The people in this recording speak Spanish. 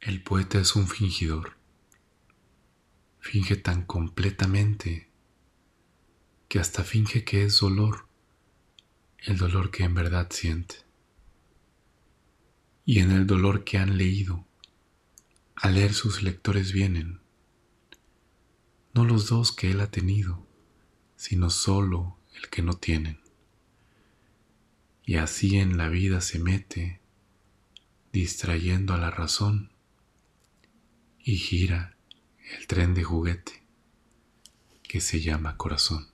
El poeta es un fingidor. Finge tan completamente que hasta finge que es dolor, el dolor que en verdad siente. Y en el dolor que han leído, al leer sus lectores vienen, no los dos que él ha tenido, sino solo el que no tienen. Y así en la vida se mete, distrayendo a la razón, y gira el tren de juguete que se llama corazón.